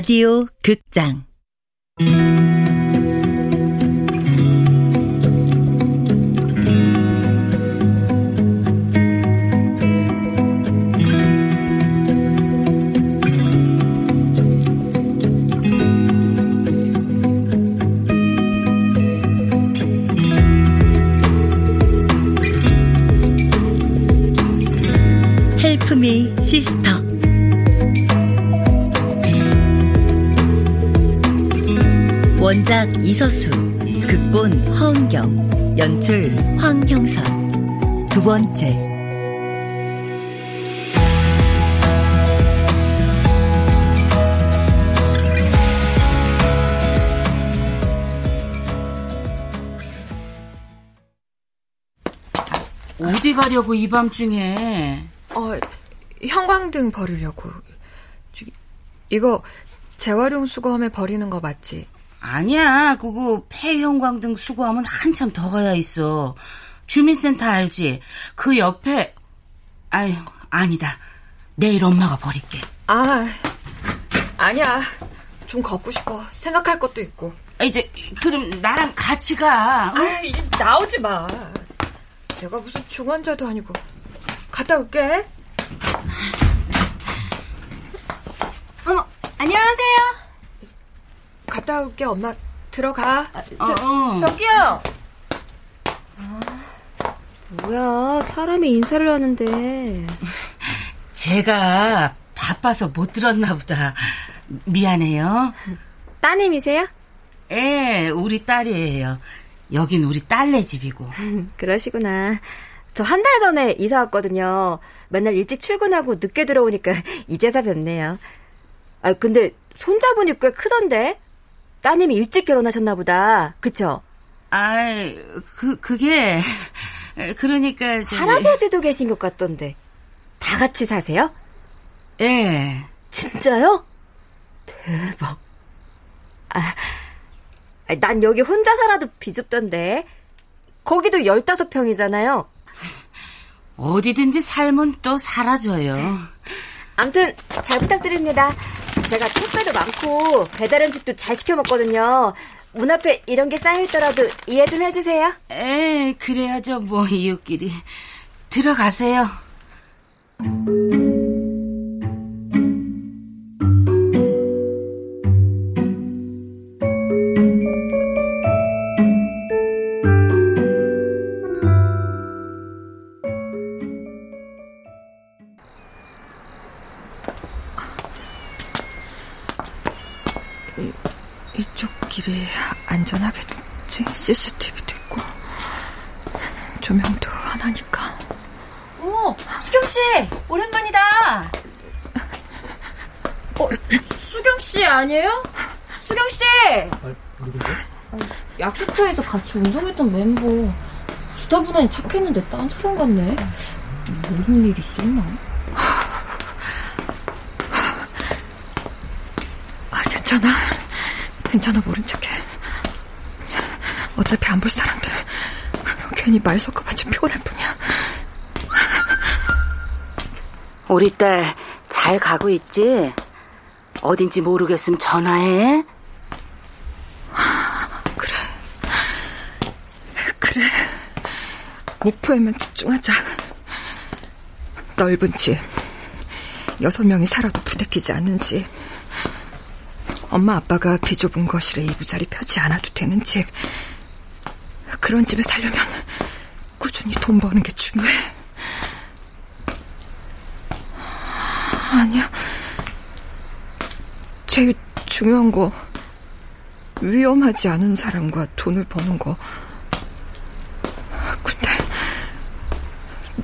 라디오 극장. 헬프미 시스터 원작 이서수 극본 허은경 연출 황형선 두 번째 어디 가려고 이 밤중에? 어, 형광등 버리려고. 저기, 이거 재활용 수거함에 버리는 거 맞지? 아니야, 그거 폐형광등 수거하면 한참 더 가야 있어. 주민센터 알지? 그 옆에, 아유, 아니다. 내일 엄마가 버릴게. 아, 아니야. 좀 걷고 싶어. 생각할 것도 있고. 아, 이제, 그럼 나랑 같이 가. 아, 이제 나오지 마. 제가 무슨 중환자도 아니고. 갔다 올게. 어머, 안녕하세요. 갔다 올게, 엄마. 들어가. 어, 어. 저기요. 아, 뭐야, 사람이 인사를 하는데. 제가 바빠서 못 들었나 보다. 미안해요. 따님이세요? 예, 우리 딸이에요. 여긴 우리 딸네 집이고. 그러시구나. 저 한 달 전에 이사 왔거든요. 맨날 일찍 출근하고 늦게 들어오니까 이제서 뵙네요. 아, 근데 손자분이 꽤 크던데? 따님이 일찍 결혼하셨나 보다. 그쵸? 아, 그, 그게, 그러니까, 저기, 할아버지도 계신 것 같던데. 다 같이 사세요? 예. 진짜요? 대박. 아, 난 여기 혼자 살아도 비좁던데. 거기도 15평이잖아요. 어디든지 삶은 또 사라져요. 암튼 잘 부탁드립니다. 제가 택배도 많고 배달 음식도 잘 시켜 먹거든요. 문 앞에 이런 게 쌓여 있더라도 이해 좀 해주세요. 에, 그래야죠, 뭐, 이웃끼리. 들어가세요. 이쪽 길이 안전하겠지? CCTV도 있고. 조명도 하나니까. 어머, 수경씨! 오랜만이다! 어, 수경씨 아니에요? 수경씨! 약수터에서 같이 운동했던 멤버. 수다분하니 착했는데 딴 사람 같네. 무슨 일 있었나? 아, 괜찮아. 괜찮아, 모른 척해. 어차피 안 볼 사람들. 괜히 말 섞어봤자 피곤할 뿐이야. 우리 딸 잘 가고 있지? 어딘지 모르겠으면 전화해. 그래. 그래. 목표에만 집중하자. 넓은 집. 여섯 명이 살아도 부대끼지 않는 집. 엄마 아빠가 비좁은 거실에 이부자리 펴지 않아도 되는 집. 그런 집에 살려면 꾸준히 돈 버는 게 중요해. 아니야. 제일 중요한 거 위험하지 않은 사람과 돈을 버는 거. 근데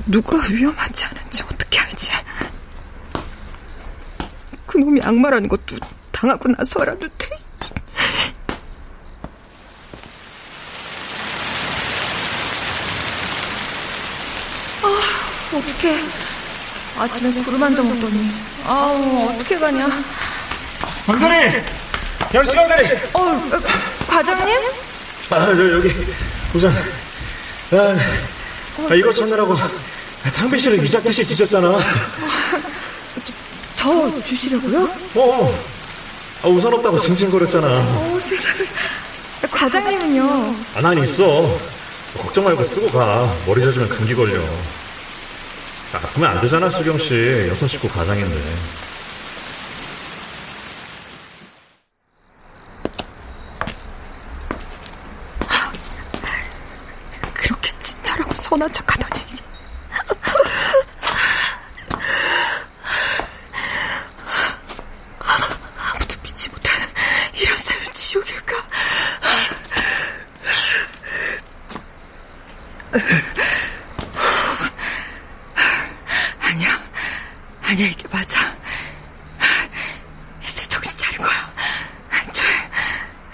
누가 위험하지 않은지 어떻게 알지? 그놈이 악마라는 것도 당하고 나서라도 돼. 아, 어떡해. 아침에 구름 한점 먹더니. 아우, 어떻게 가냐. 강대리! 양수 강대리! 어, 과장님? 아, 저, 여기, 우선, 아, 아, 이거 찾느라고 탕비 씨를 이작듯이 뒤졌잖아. 저 주시려고요? 어, 아, 우산 없다고 징징거렸잖아. 어, 세상에. 과장님은요? 아, 난 있어. 걱정 말고 쓰고 가. 머리 젖으면 감기 걸려. 아프면 안 되잖아, 수경 씨. 여섯 식구 가장인데. 그렇게 친절하고 선한 척하더니 아무도 믿지 못하는 이런 삶은 지옥일까? 아니야, 아니야 이게 맞아. 이제 정신 차린 거야. 애초에,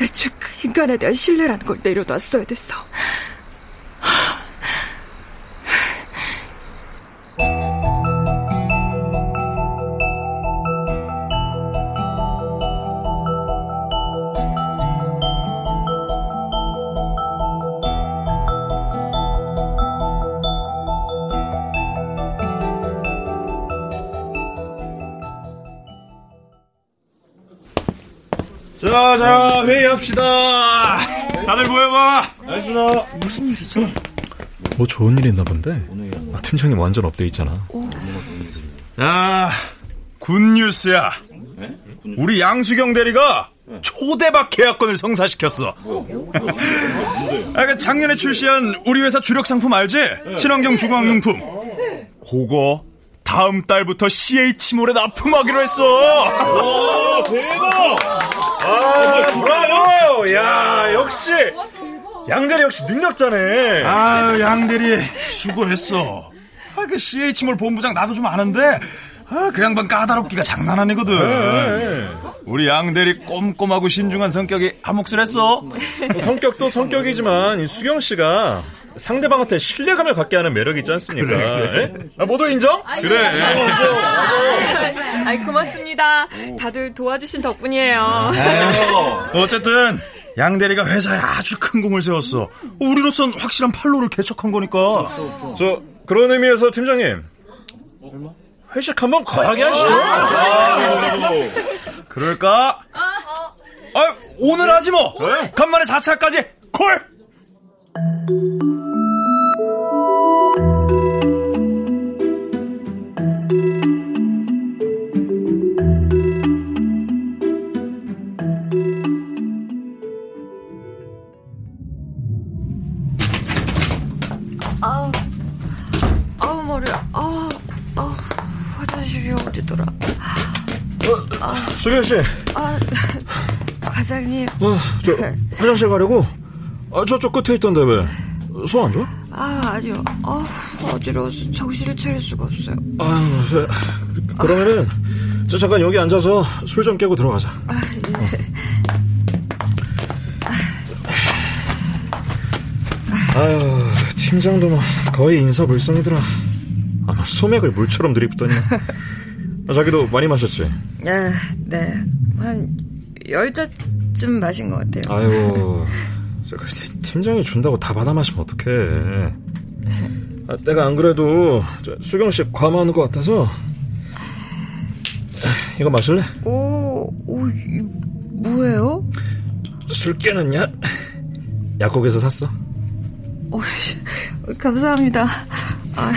애초에 그 인간에 대한 신뢰라는 걸 내려놨어야 됐어. 자, 자, 회의합시다. 다들 모여봐. 무슨 일이죠? 뭐 좋은 일 있나 본데? 아, 팀장님 완전 up돼 있잖아. 아, good news야. 우리 양수경 대리가 초대박 계약권을 성사시켰어. 아, 그 작년에 출시한 우리 회사 주력 상품 알지? 친환경 주방용품. 그거 다음 달부터 CH몰에 납품하기로 했어. 와, 대박! 아, 브라보! 야, 역시! 양대리 역시 능력자네. 아, 양대리 수고했어. 아, 그 CH몰 본부장 나도 좀 아는데 아, 그 양반 까다롭기가 장난 아니거든. 네. 우리 양대리 꼼꼼하고 신중한 성격이 한 몫을 했어. 성격도 성격이지만 이 수경 씨가 상대방한테 신뢰감을 갖게 하는 매력이 있지 않습니까? 예? 아, 모두 인정? 그래. 아이, 고맙습니다. 다들 도와주신 덕분이에요. 어쨌든 양 대리가 회사에 아주 큰 공을 세웠어. 우리로선 확실한 팔로를 개척한 거니까. 저 그런 의미에서 팀장님 회식 한번 거하게 하시죠. 그럴까? 아, 오늘 하지 뭐. 간만에 4차까지 콜. 어디더라? 수경 씨, 아, 과장님. 어, 저 화장실 가려고 아, 저쪽 끝에 있던데 왜? 손안 좋아? 아, 아니요. 아, 어지러워서 정신을 차릴 수가 없어요. 아유, 저, 그러면은 저 잠깐 여기 앉아서 술 좀 깨고 들어가자. 아, 예. 아유, 팀장도 뭐 거의 인사불성이더라. 아, 뭐 소맥을 물처럼 들이붓더니. 아, 자기도 많이 마셨지? 아, 네. 한, 열 잔쯤 마신 것 같아요. 아유, 팀장이 준다고 다 받아 마시면 어떡해. 아, 내가 안 그래도 저, 수경 씨 과음하는 것 같아서. 이거 마실래? 오, 오, 이, 뭐예요? 술 깨는 약? 약국에서 샀어. 오, 감사합니다. 아,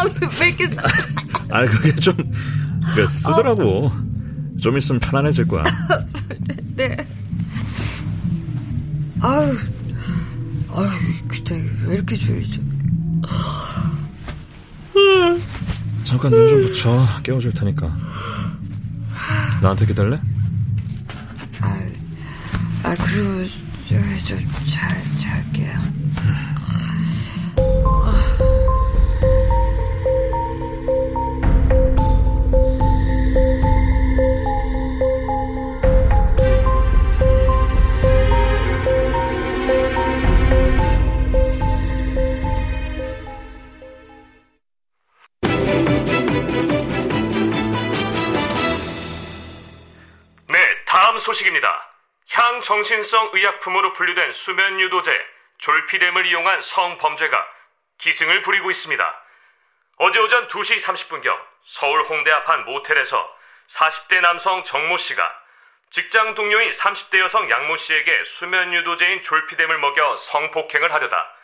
아, 왜 이렇게 써? 아, 그게 좀, 그, 쓰더라고. 좀 있으면 편안해질 거야. 네. 아유, 아유, 그때 왜 이렇게 졸리죠? 잠깐 눈 좀 붙여. 깨워줄 테니까. 나한테 기다릴래? 아, 그리고, 저, 저, 잘, 잘게요. 다음 소식입니다. 향정신성 의약품으로 분류된 수면 유도제 졸피뎀을 이용한 성범죄가 기승을 부리고 있습니다. 어제 오전 2시 30분경 서울 홍대 앞 한 모텔에서 40대 남성 정모 씨가 직장 동료인 30대 여성 양모 씨에게 수면 유도제인 졸피뎀을 먹여 성폭행을 하려다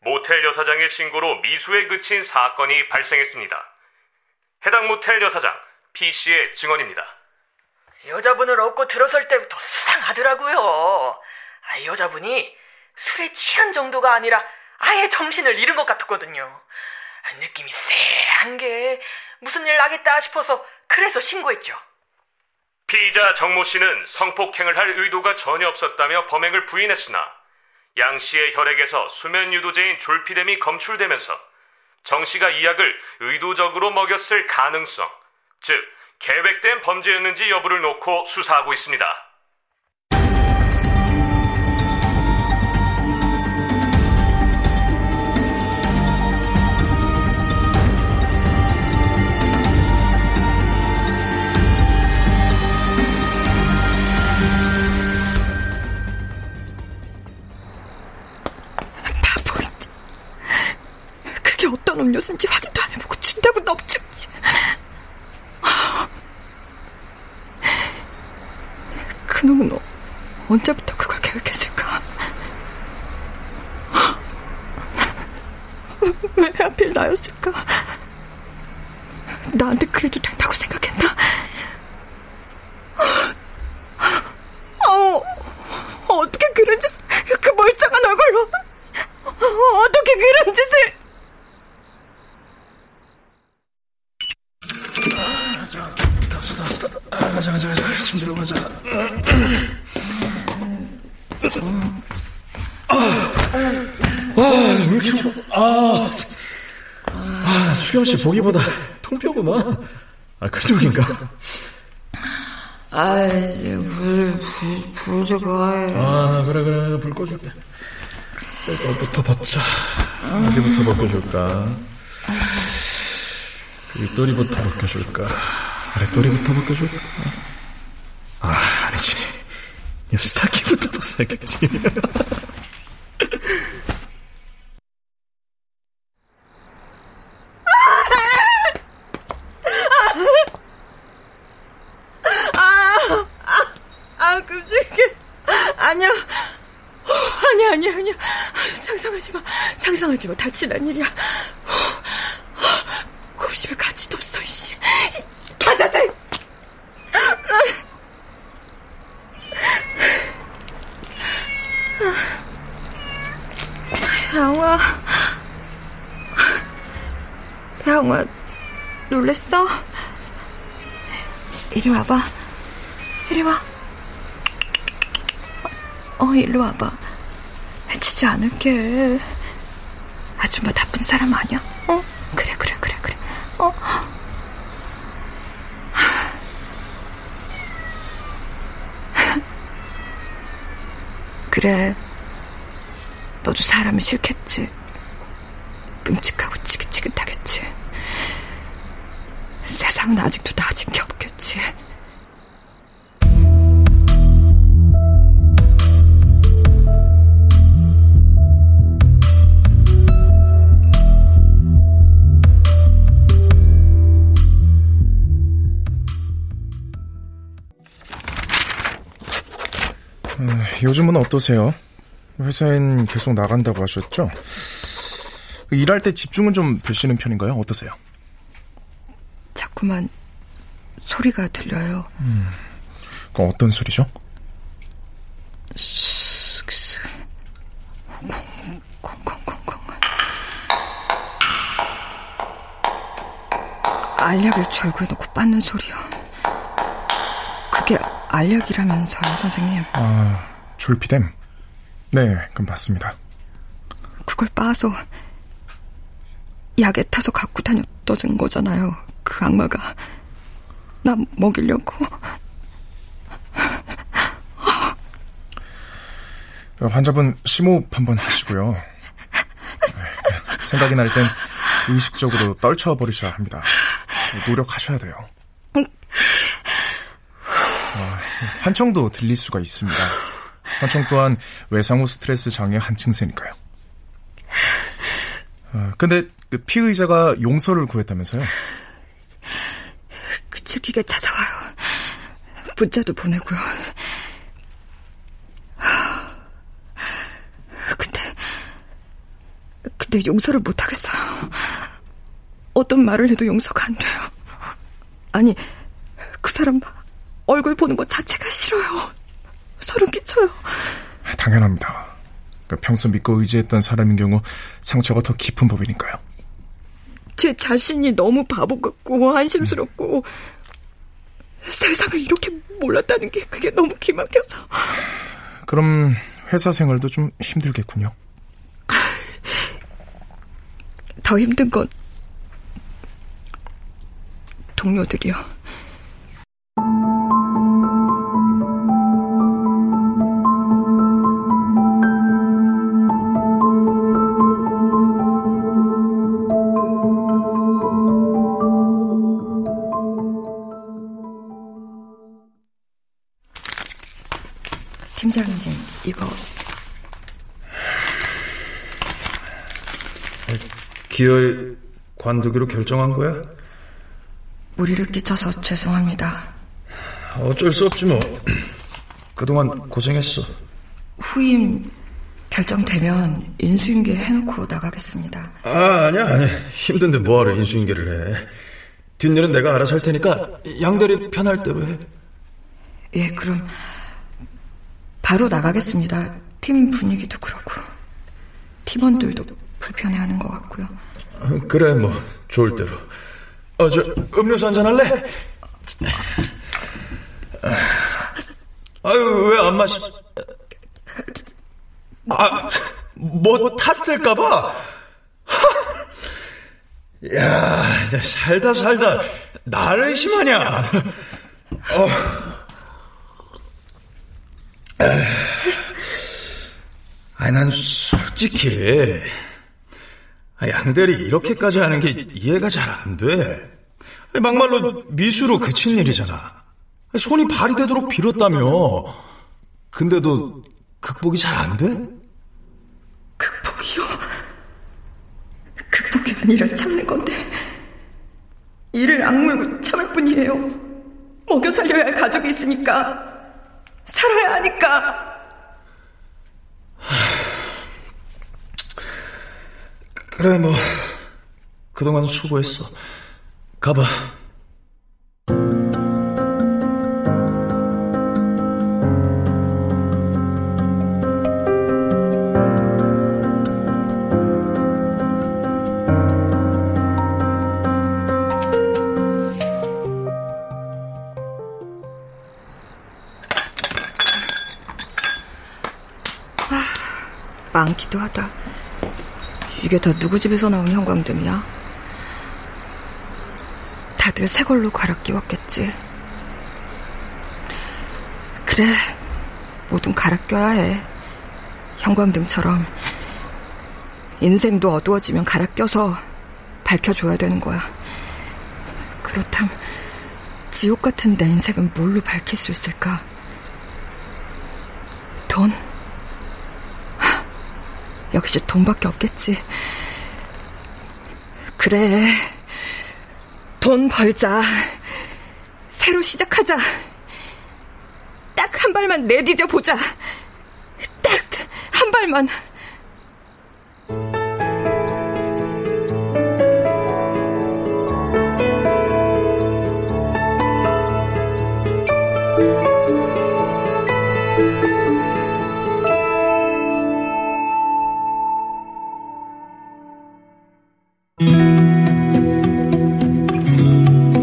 모텔 여사장의 신고로 미수에 그친 사건이 발생했습니다. 해당 모텔 여사장 P 씨의 증언입니다. 여자분을 업고 들어설 때부터 수상하더라고요. 아, 여자분이 술에 취한 정도가 아니라 아예 정신을 잃은 것 같았거든요. 아, 느낌이 쎄한 게 무슨 일 나겠다 싶어서 그래서 신고했죠. 피의자 정모 씨는 성폭행을 할 의도가 전혀 없었다며 범행을 부인했으나 양 씨의 혈액에서 수면 유도제인 졸피뎀이 검출되면서 정 씨가 이 약을 의도적으로 먹였을 가능성, 즉 계획된 범죄였는지 여부를 놓고 수사하고 있습니다. 음료수인지 확인도 안 해보고 준다고 넙죽지. 그놈은 어, 언제부터 그걸 계획했을까? 왜 하필 나였을까? 나한테 그래도 된다고 생각했나? 어, 어떻게 그런 짓을, 그 멀쩡한 얼굴로, 어떻게 그런 짓을. 가자, 가자, 가자. 숨 들어가자. 아, 아, 왜 이렇게, 아, 아, 수경 씨 보기보다 통뼈구만. 아, 근육인가? 아, 이제 불, 불, 불 좀 꺼요. 아, 그래, 그래. 불 꺼줄게. 이거부터 벗자. 어디부터 벗겨줄까? 그 윗도리부터 벗겨줄까? 아랫도리부터 벗겨줄까? 아, 아니지. 이 스타킹부터 벗어야겠지. 아니야. 어, 아니야, 아니야. 상상하지 마. 상상하지 마. 다치란 일이야. 곱씹을 가치도 없어, 이씨. 다다다. 양아. 양아, 놀랬어? 이리 와봐. 이리 와. 어, 이리 와봐. 해치지 않을게. 아줌마 나쁜 사람 아니야? 어? 그래, 그래, 그래, 그래. 어? 그래. 너도 사람이 싫겠지. 끔찍하고 지긋지긋하겠지. 세상은 아직도 나아진 게 없겠지. 음, 요즘은 어떠세요? 회사엔 계속 나간다고 하셨죠? 일할 때 집중은 좀 되시는 편인가요? 어떠세요? 자꾸만 소리가 들려요. 음, 그 어떤 소리죠? 알약을 절구해 놓고 빻는 소리요. 그게 알약이라면서요, 선생님. 아, 졸피뎀? 네, 그럼 맞습니다. 그걸 빻아서 약에 타서 갖고 다녔던 거잖아요. 그 악마가. 나 먹이려고. 환자분 심호흡 한번 하시고요. 생각이 날 땐 의식적으로 떨쳐버리셔야 합니다. 노력하셔야 돼요. 어, 환청도 들릴 수가 있습니다. 환청 또한 외상후 스트레스 장애 한 증세니까요. 어, 근데 그 피의자가 용서를 구했다면서요? 그치기게 찾아와요. 문자도 보내고요. 근데, 근데 용서를 못 하겠어요. 어떤 말을 해도 용서가 안 돼요. 아니, 그 사람 얼굴 보는 것 자체가 싫어요. 소름 끼쳐요. 당연합니다. 그 평소 믿고 의지했던 사람인 경우 상처가 더 깊은 법이니까요. 제 자신이 너무 바보 같고 안심스럽고 세상을 이렇게 몰랐다는 게 그게 너무 기막혀서. 그럼 회사 생활도 좀 힘들겠군요. 더 힘든 건 동료들이요. 팀장님, 이거 기어이 관두기로 결정한 거야? 무리를 끼쳐서 죄송합니다. 어쩔 수 없지 뭐. 그동안 고생했어. 후임 결정되면 인수인계 해놓고 나가겠습니다. 아, 아니야, 아니야. 힘든데 뭐하러 인수인계를 해. 뒷일은 내가 알아서 할 테니까 양대리 편할 대로 해. 예, 그럼 바로 나가겠습니다. 팀 분위기도 그렇고 팀원들도 불편해하는 것 같고요. 그래, 뭐 좋을 대로. 어, 저 음료수 한잔 할래? 아유, 왜 안 마시? 아, 뭐 탔을까봐. 야, 살다 살다 나를 의심하냐? 어. 아니, 난 솔직히 양대리 이렇게까지 하는 게 이해가 잘 안 돼. 막말로 미수로 그친 일이잖아. 손이 발이 되도록 빌었다며. 근데도 극복이 잘 안 돼? 극복이요? 극복이 아니라 참는 건데 이를 악물고 참을 뿐이에요. 먹여 살려야 할 가족이 있으니까 살아야 하니까. 그래 뭐 그동안 수고했어. 가봐. 많기도 하다. 이게 다 누구 집에서 나온 형광등이야? 다들 새 걸로 갈아 끼웠겠지. 그래, 뭐든 갈아 껴야 해. 형광등처럼. 인생도 어두워지면 갈아 껴서 밝혀줘야 되는 거야. 그렇다면, 지옥 같은 내 인생은 뭘로 밝힐 수 있을까? 돈? 역시 돈밖에 없겠지. 그래. 돈 벌자. 새로 시작하자. 딱 한 발만 내디뎌 보자. 딱 한 발만.